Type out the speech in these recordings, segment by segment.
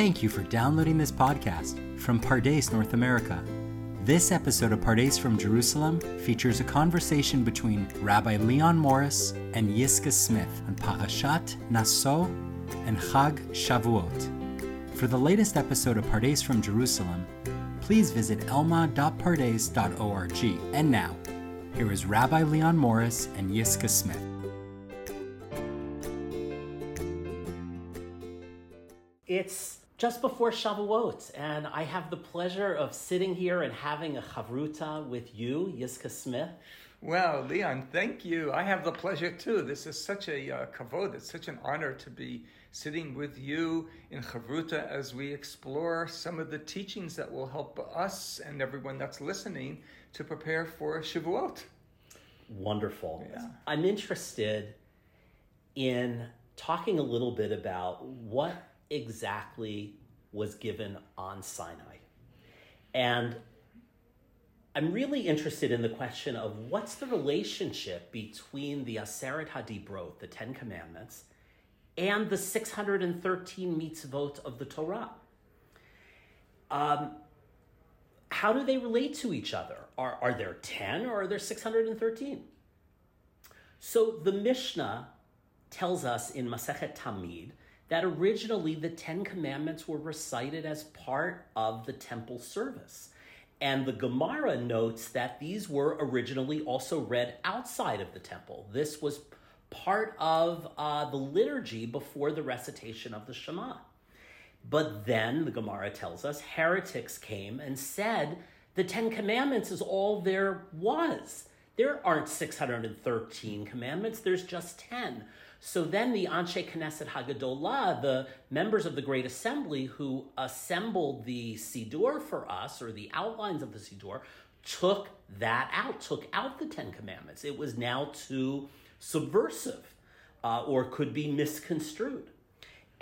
Thank you for downloading this podcast from Pardes, North America. This episode of Pardes from Jerusalem features a conversation between Rabbi Leon Morris and Yiscah Smith on Parashat Naso and Chag Shavuot. For the latest episode of Pardes from Jerusalem, please visit elmad.pardes.org. And now, here is Rabbi Leon Morris and Yiscah Smith. It's just before Shavuot, and I have the pleasure of sitting here and having a chavruta with you, Yiscah Smith. Well, Leon, thank you. I have the pleasure too. This is such a uh, kavod. It's such an honor to be sitting with you in chavruta as we explore some of the teachings that will help us and everyone that's listening to prepare for Shavuot. Wonderful. Yeah. I'm interested in talking a little bit about what exactly was given on Sinai. And I'm really interested in the question of what's the relationship between the Aseret HaDibrot, the Ten Commandments, and the 613 mitzvot of the Torah. Um, how do they relate to each other? Are, are there 10 or are there 613? So the Mishnah tells us in Masechet Tamid that originally the Ten Commandments were recited as part of the temple service. And the Gemara notes that these were originally also read outside of the temple. This was part of uh, the liturgy before the recitation of the Shema. But then, the Gemara tells us, heretics came and said the Ten Commandments is all there was. There aren't 613 commandments, there's just 10. So then the Anshe Knesset Hagadolah, the members of the Great Assembly who assembled the Siddur for us, or the outlines of the Siddur, took that out, took out the Ten Commandments. It was now too subversive uh, or could be misconstrued.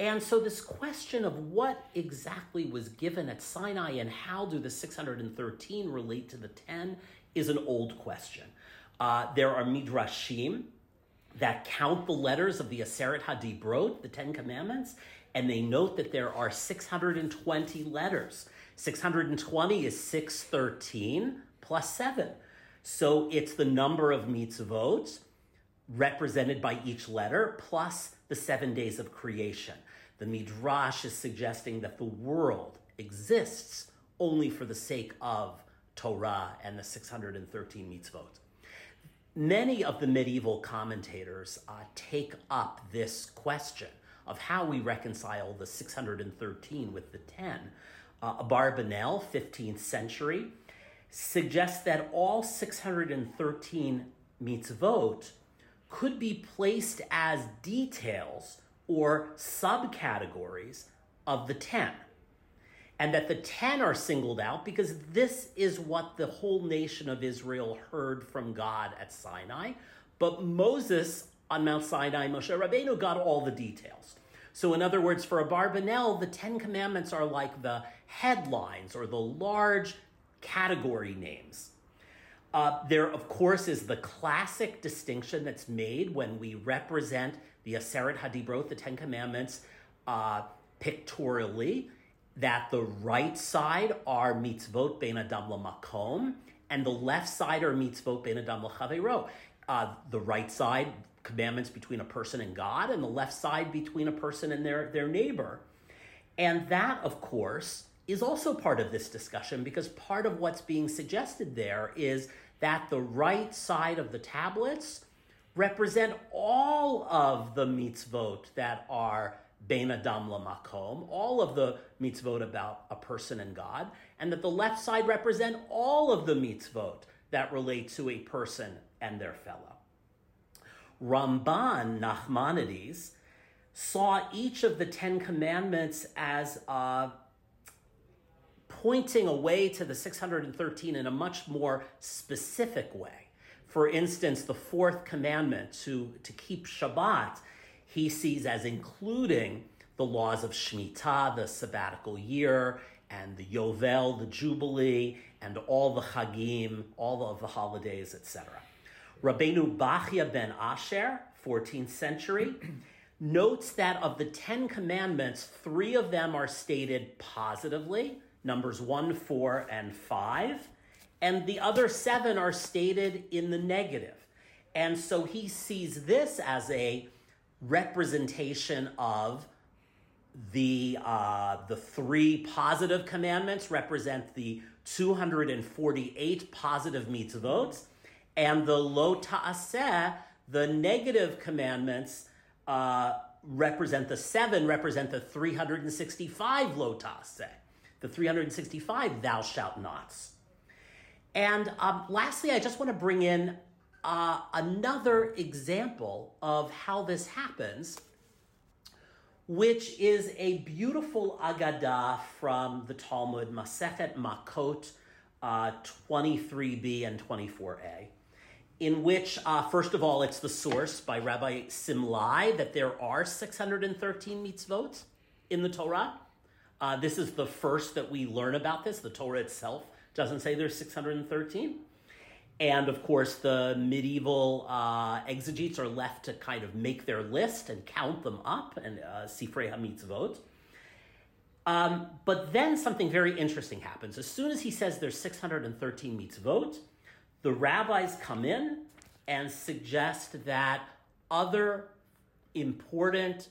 And so, this question of what exactly was given at Sinai and how do the 613 relate to the 10 is an old question. Uh, there are midrashim that count the letters of the Aseret HaDibrot, the Ten Commandments, and they note that there are 620 letters. 620 is 613 plus 7. So it's the number of mitzvot represented by each letter plus the seven days of creation. The Midrash is suggesting that the world exists only for the sake of Torah and the 613 mitzvot. Many of the medieval commentators uh, take up this question of how we reconcile the 613 with the 10. Uh, Abarbanel, 15th century, suggests that all 613 mitzvot could be placed as details or subcategories of the 10 and that the 10 are singled out because this is what the whole nation of Israel heard from God at Sinai. But Moses on Mount Sinai, Moshe Rabbeinu got all the details. So, in other words, for Abarbanel, the Ten Commandments are like the headlines or the large category names. Uh, there, of course, is the classic distinction that's made when we represent the Aseret Hadibrot, the Ten Commandments, uh, pictorially that the right side are mitzvot ben adam makom, and the left side are mitzvot ben adam chavero. Uh, the right side, commandments between a person and God, and the left side between a person and their, their neighbor. And that, of course, is also part of this discussion because part of what's being suggested there is that the right side of the tablets represent all of the mitzvot that are Bein Adam Makom, all of the mitzvot about a person and God, and that the left side represent all of the mitzvot that relate to a person and their fellow. Ramban Nachmanides saw each of the Ten Commandments as uh, pointing away to the 613 in a much more specific way. For instance, the fourth commandment to, to keep Shabbat he sees as including the laws of Shemitah, the sabbatical year, and the Yovel, the Jubilee, and all the Chagim, all of the holidays, etc. Rabbeinu Bachya ben Asher, 14th century, notes that of the Ten Commandments, three of them are stated positively numbers 1, 4, and 5, and the other seven are stated in the negative. And so he sees this as a representation of the uh, the three positive commandments represent the 248 positive mitzvot, and the lo ta'aseh, the negative commandments, uh, represent the seven represent the 365 lo ta'aseh, the 365 thou shalt nots. And um, lastly, I just want to bring in uh, another example of how this happens which is a beautiful Agadah from the Talmud, Masechet Makot uh, 23b and 24a, in which, uh, first of all, it's the source by Rabbi Simlai that there are 613 mitzvot in the Torah. Uh, this is the first that we learn about this. The Torah itself doesn't say there's 613. And of course, the medieval uh, exegetes are left to kind of make their list and count them up, and uh, Sifrei HaMitzvot. Um, but then something very interesting happens. As soon as he says there's 613 mitzvot, the rabbis come in and suggest that other important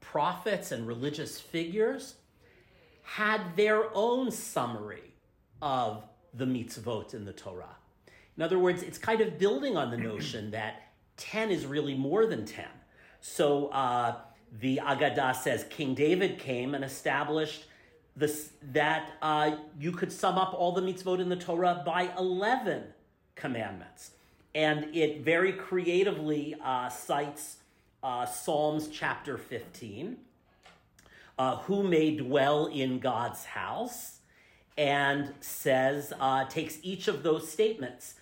prophets and religious figures had their own summary of the mitzvot in the Torah. In other words, it's kind of building on the notion that 10 is really more than 10. So uh, the Agadah says King David came and established this, that uh, you could sum up all the mitzvot in the Torah by 11 commandments. And it very creatively uh, cites uh, Psalms chapter 15, uh, who may dwell in God's house, and says, uh, takes each of those statements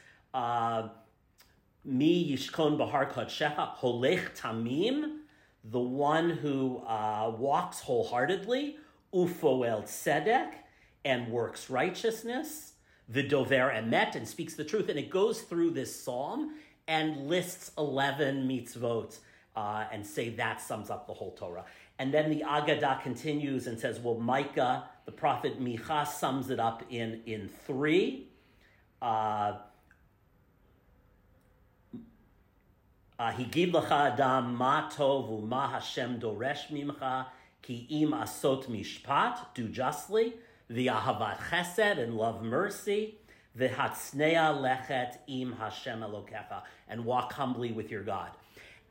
Mi Yishkon Bahar Kodsheha Holech Tamim, the one who uh, walks wholeheartedly, Ufoel Tzedek, and works righteousness, Vidover Emet, and speaks the truth. And it goes through this psalm and lists 11 mitzvot uh, and say that sums up the whole Torah. And then the Agadah continues and says, well, Micah, the prophet Micha, sums it up in, in three. Uh, Uh, Higid lecha adam ma tov u'ma Hashem doresh mimcha ki im asot mishpat, do justly, v'ahavat chesed, and love mercy, v'hatsnea lechet im Hashem elokecha, and walk humbly with your God.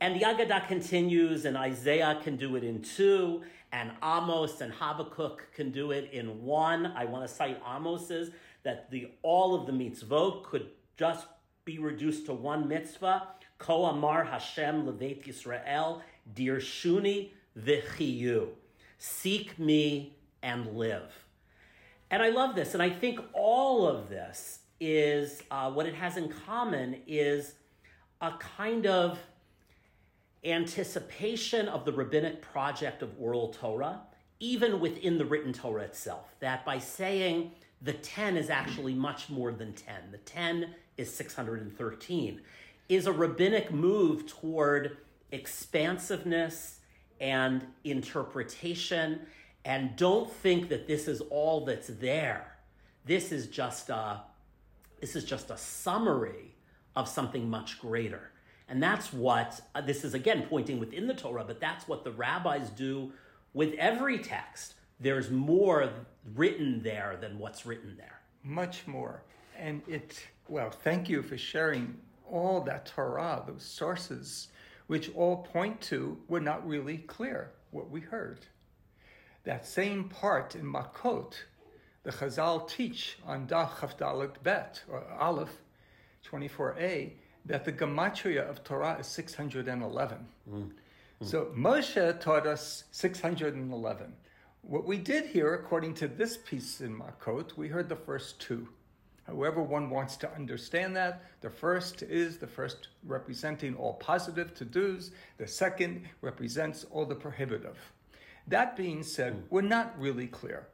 And the Agadah continues, and Isaiah can do it in two, and Amos and Habakkuk can do it in one. I want to cite Amos's that the all of the mitzvot could just be reduced to one mitzvah, Ko Amar Hashem Levet Yisrael, Dirshuni V'chiyu. Seek me and live. And I love this, and I think all of this is uh, what it has in common is a kind of anticipation of the rabbinic project of oral Torah, even within the written Torah itself. That by saying the 10 is actually much more than 10, the 10 is 613 is a rabbinic move toward expansiveness and interpretation. And don't think that this is all that's there. This is just a, this is just a summary of something much greater. And that's what, uh, this is again pointing within the Torah, but that's what the rabbis do with every text. There's more written there than what's written there. Much more. And it, well, thank you for sharing all that Torah, those sources, which all point to were not really clear what we heard. That same part in Makot, the Chazal teach on Daf Chavdalit Bet, or Aleph 24a, that the Gematria of Torah is 611. Mm. Mm. So Moshe taught us 611. What we did here, according to this piece in Makot, we heard the first two. However, one wants to understand that. The first is the first representing all positive to dos, the second represents all the prohibitive. That being said, hmm. we're not really clear.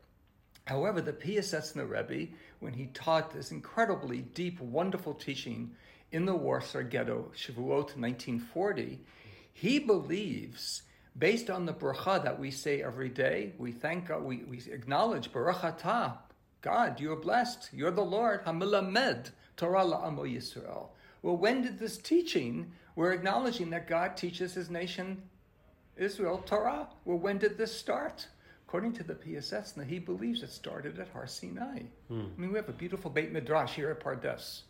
However, the Piasetzner Rebbe, when he taught this incredibly deep, wonderful teaching in the Warsaw Ghetto, Shavuot 1940, he believes based on the bracha that we say every day. We thank God, we, we acknowledge Baruch atah, God, you're blessed. You're the Lord. Hamilamed Torah la'amo Yisrael. Well, when did this teaching, we're acknowledging that God teaches his nation Israel Torah. Well, when did this start? According to the PSS, he believes it started at Har Sinai. Hmm. I mean, we have a beautiful Beit Midrash here at Pardes.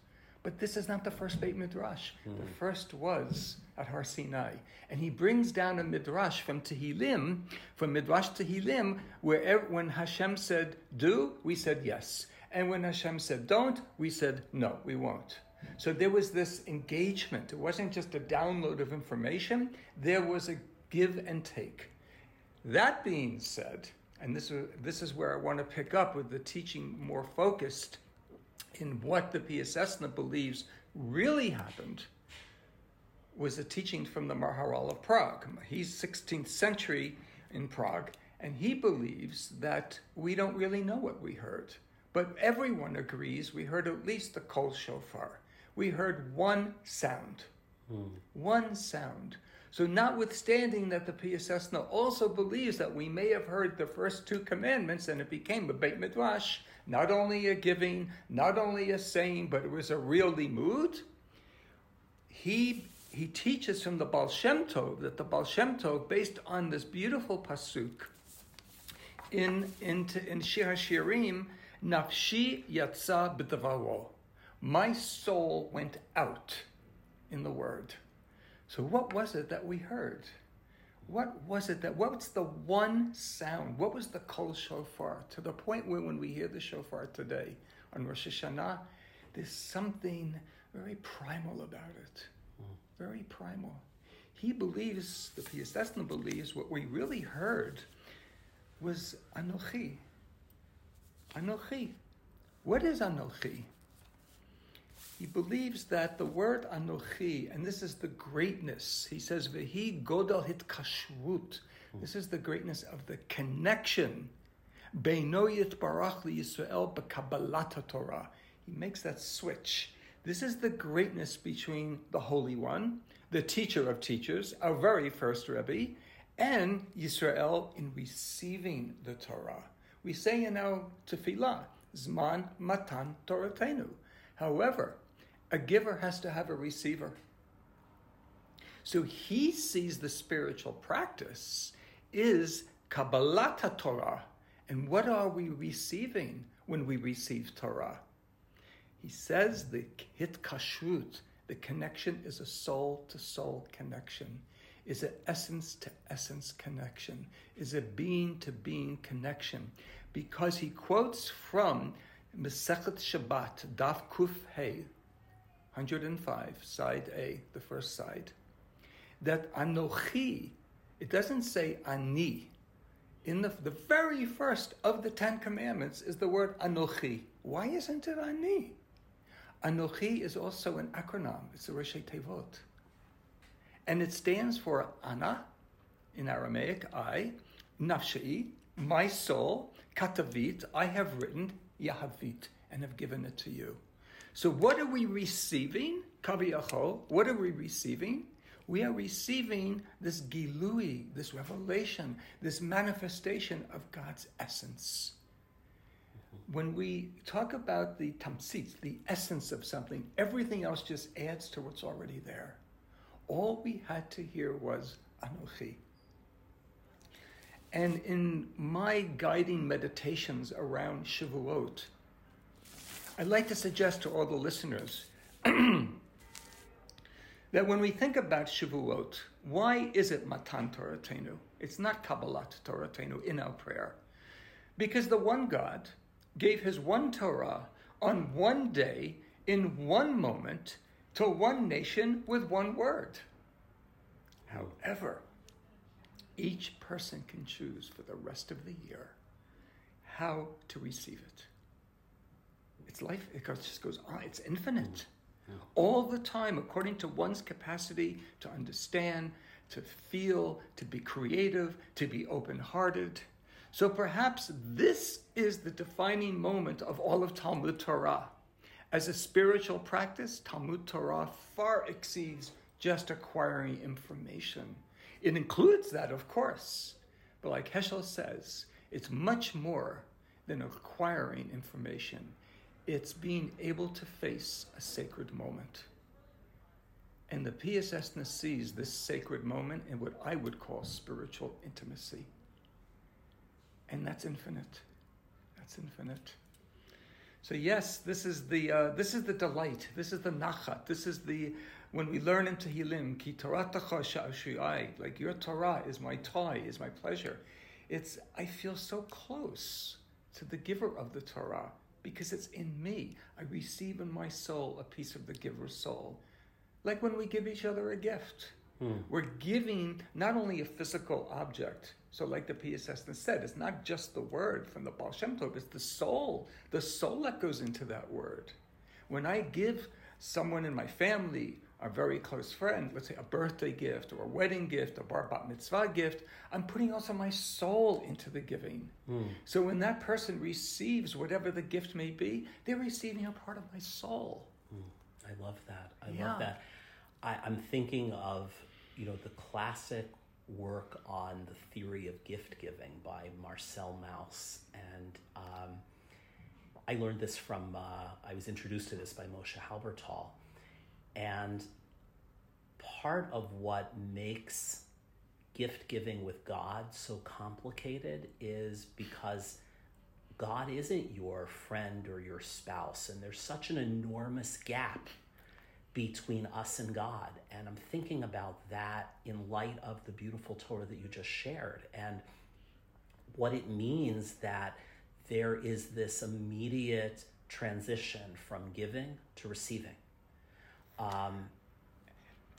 But this is not the first Beit Midrash. Hmm. The first was at Har Sinai. And he brings down a Midrash from Tehillim, from Midrash Tehillim, where when Hashem said do, we said yes. And when Hashem said don't, we said no, we won't. So there was this engagement. It wasn't just a download of information, there was a give and take. That being said, and this this is where I want to pick up with the teaching more focused in what the Piaseczna believes really happened, was a teaching from the Maharal of Prague. He's 16th century in Prague, and he believes that we don't really know what we heard. But everyone agrees we heard at least the kol shofar. We heard one sound. Mm. One sound. So, notwithstanding that the Piaseczna also believes that we may have heard the first two commandments and it became a Beit Midrash, not only a giving, not only a saying, but it was a real limud, he, he teaches from the Baal Shem Tov that the Baal Shem Tov, based on this beautiful pasuk in, in, in Shir HaShirim, Nafshi Yatsa B'davaro. My soul went out in the word. So, what was it that we heard? What was it that, what's the one sound? What was the kol shofar? To the point where when we hear the shofar today on Rosh Hashanah, there's something very primal about it. Hmm. Very primal. He believes, the Piaseczna believes, what we really heard was Anochi. Anochi. What is Anochi? He believes that the word Anochi, and this is the greatness, he says, Vehi Godal Hit Kashrut. This is the greatness of the connection. Beinoyit Barach Yisrael Bekabbalat Torah. He makes that switch. This is the greatness between the Holy One, the teacher of teachers, our very first Rebbe, and Yisrael in receiving the Torah. We say in our tefillah, Zman Matan Toratenu. However, a giver has to have a receiver. So he sees the spiritual practice is Kabbalat Torah. And what are we receiving when we receive Torah? He says the hit kashrut, the connection is a soul to soul connection, is an essence to essence connection, is a being to being connection. Because he quotes from Mesechet Shabbat, Daf Kuf Hey, 105, side A, the first side, that Anochi, it doesn't say Ani. In the, the very first of the Ten Commandments is the word Anochi. Why isn't it Ani? Anochi is also an acronym. It's a Rosh Tevot. And it stands for Ana, in Aramaic, I, Nafshi, my soul, Katavit, I have written, Yahavit, and have given it to you. So, what are we receiving? Kaviyachol. What are we receiving? We are receiving this gilui, this revelation, this manifestation of God's essence. When we talk about the tamtzit, the essence of something, everything else just adds to what's already there. All we had to hear was Anochi. And in my guiding meditations around Shavuot, I'd like to suggest to all the listeners that when we think about Shavuot, why is it Matan Toratenu? It's not Kabbalat Toratenu in our prayer. Because the one God gave his one Torah on one day, in one moment, to one nation with one word. However, each person can choose for the rest of the year how to receive it. It's life, it just goes on, it's infinite. Yeah. All the time, according to one's capacity to understand, to feel, to be creative, to be open hearted. So perhaps this is the defining moment of all of Talmud Torah. As a spiritual practice, Talmud Torah far exceeds just acquiring information. It includes that, of course. But like Heschel says, it's much more than acquiring information. It's being able to face a sacred moment. And the PSS sees this sacred moment in what I would call spiritual intimacy. And that's infinite. That's infinite. So yes, this is the uh, this is the delight. This is the nachat. This is the when we learn in Tehillim, ki Torah like your Torah is my toy, is my pleasure. It's I feel so close to the giver of the Torah because it's in me. I receive in my soul a piece of the giver's soul. Like when we give each other a gift. Hmm. We're giving not only a physical object, so, like the PSS said, it's not just the word from the Baal Shem Tov, it's the soul, the soul that goes into that word. When I give someone in my family, a very close friend, let's say a birthday gift or a wedding gift, a bar bat mitzvah gift, I'm putting also my soul into the giving. Mm. So when that person receives whatever the gift may be, they're receiving a part of my soul. Mm. I love that. I yeah. love that. I, I'm thinking of, you know, the classic work on the theory of gift giving by Marcel Mauss. And um, I learned this from, uh, I was introduced to this by Moshe Halbertal. And part of what makes gift giving with God so complicated is because God isn't your friend or your spouse, and there's such an enormous gap between us and God. And I'm thinking about that in light of the beautiful Torah that you just shared and what it means that there is this immediate transition from giving to receiving. Um,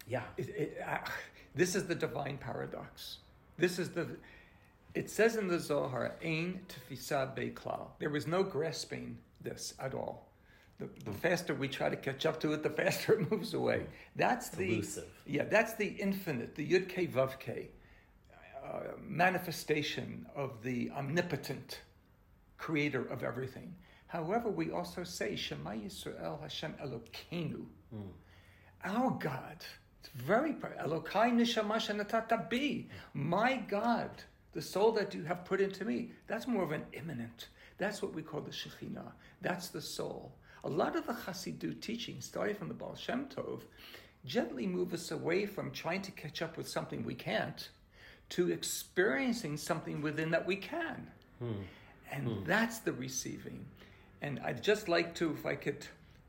yeah. It, it, uh, this is the divine paradox. This is the. It says in the Zohar, "Ein tefisa beklal." There was no grasping this at all the, the faster we try to catch up to it, the faster it moves away. That's the Elusive. yeah. That's the infinite, the Yud K Vav uh, manifestation of the omnipotent creator of everything. However, we also say Shema Yisrael Hashem Elokeinu, mm. Our God. It's very Elokai Shanatata Bi, my God, the soul that you have put into me. That's more of an immanent. That's what we call the Shekhinah. That's the soul. A lot of the Hasidut teachings, starting from the Baal Shem Tov, gently move us away from trying to catch up with something we can't to experiencing something within that we can. Hmm. And hmm. that's the receiving. And I'd just like to, if I could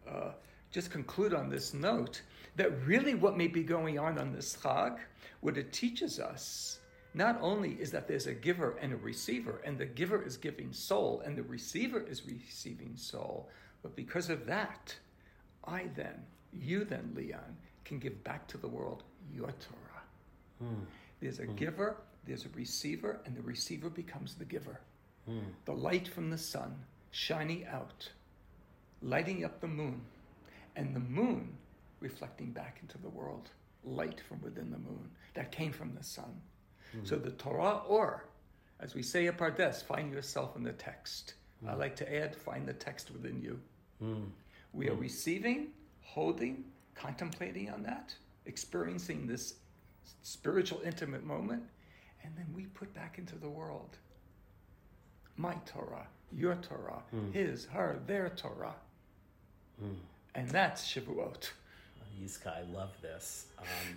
uh, just conclude on this note, that really what may be going on on this Chag, what it teaches us, not only is that there's a giver and a receiver, and the giver is giving soul, and the receiver is receiving soul, but because of that, I then, you then, Leon, can give back to the world your Torah. Mm. There's a mm. giver, there's a receiver, and the receiver becomes the giver. Mm. The light from the sun shining out, lighting up the moon, and the moon reflecting back into the world. Light from within the moon that came from the sun. Hmm. So the Torah, or as we say at Pardes, find yourself in the text. I hmm. like to add, find the text within you. Mm. We are mm. receiving, holding, contemplating on that, experiencing this spiritual, intimate moment, and then we put back into the world my Torah, your Torah, mm. his, her, their Torah. And that's Shavuot. Yiscah, I love this. Um,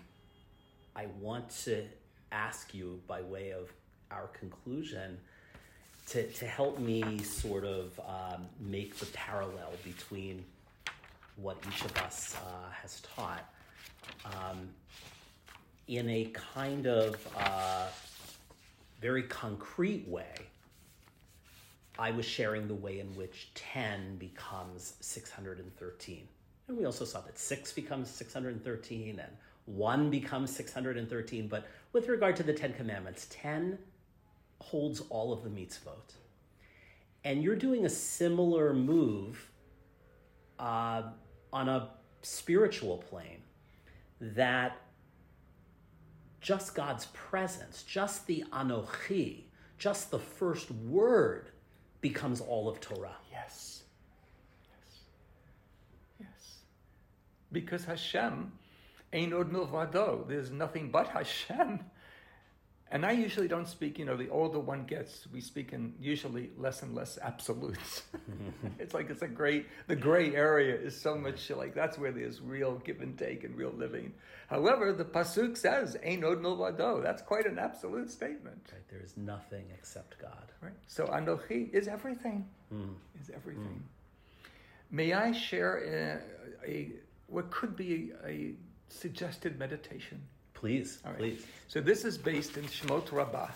I want to ask you, by way of our conclusion, to, to help me sort of um, make the parallel between what each of us uh, has taught um, in a kind of uh, very concrete way. I was sharing the way in which 10 becomes 613. And we also saw that 6 becomes 613 and 1 becomes 613. But with regard to the Ten Commandments, 10 holds all of the mitzvot. And you're doing a similar move uh, on a spiritual plane that just God's presence, just the Anochi, just the first word becomes all of Torah. Yes. Yes. Yes. Because Hashem ein od milvado. There's nothing but Hashem. and I usually don't speak, you know, the older one gets, we speak in usually less and less absolutes. it's like it's a great, the gray area is so much like that's where there's real give and take and real living. However, the Pasuk says, Ein od milvado. That's quite an absolute statement. Right, there is nothing except God. Right? So Anochi is everything. Mm. Is everything. Mm. May I share a, a, what could be a, suggested meditation? Please, right. please. So this is based in Shemot Rabbah.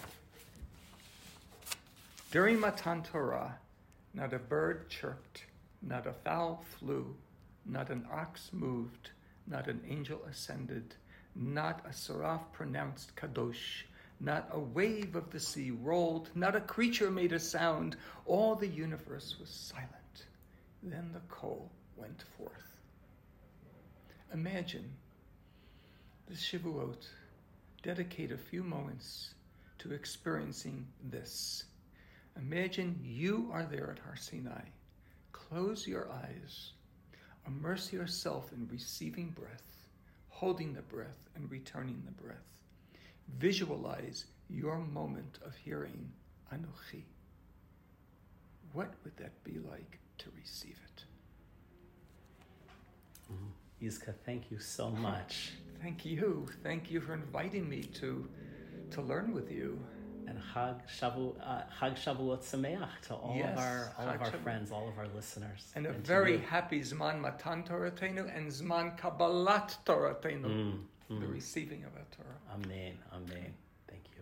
During Matan Torah, not a bird chirped, not a fowl flew, not an ox moved, not an angel ascended, not a seraph pronounced kadosh, not a wave of the sea rolled, not a creature made a sound. All the universe was silent. Then the kol went forth. Imagine this Shavuot, dedicate a few moments to experiencing this. Imagine you are there at Har Sinai. Close your eyes. Immerse yourself in receiving breath, holding the breath, and returning the breath. Visualize your moment of hearing Anochi. What would that be like to receive it? Yiscah, thank you so much. Thank you. Thank you for inviting me to to learn with you. And Hag Shavu, uh, Hag Shavuot Sameach to all yes, of our all of our friends, all of our listeners, and a and very happy Zman Matan Toratenu and Zman Kabbalat Toratenu, mm, mm. the receiving of our Torah. Amen. Amen. Thank you.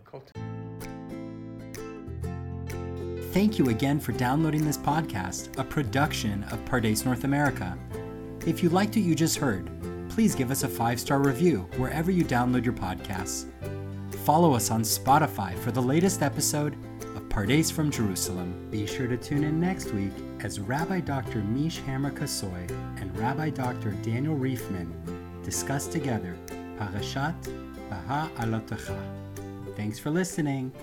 Thank you again for downloading this podcast, a production of Pardes North America. If you liked what you just heard please give us a five star review wherever you download your podcasts. Follow us on Spotify for the latest episode of Pardes from Jerusalem. Be sure to tune in next week as Rabbi Dr. Meesh Hammer-Kossoy and Rabbi Dr. Daniel Reifman discuss together Parashat Baha Alotecha. Thanks for listening.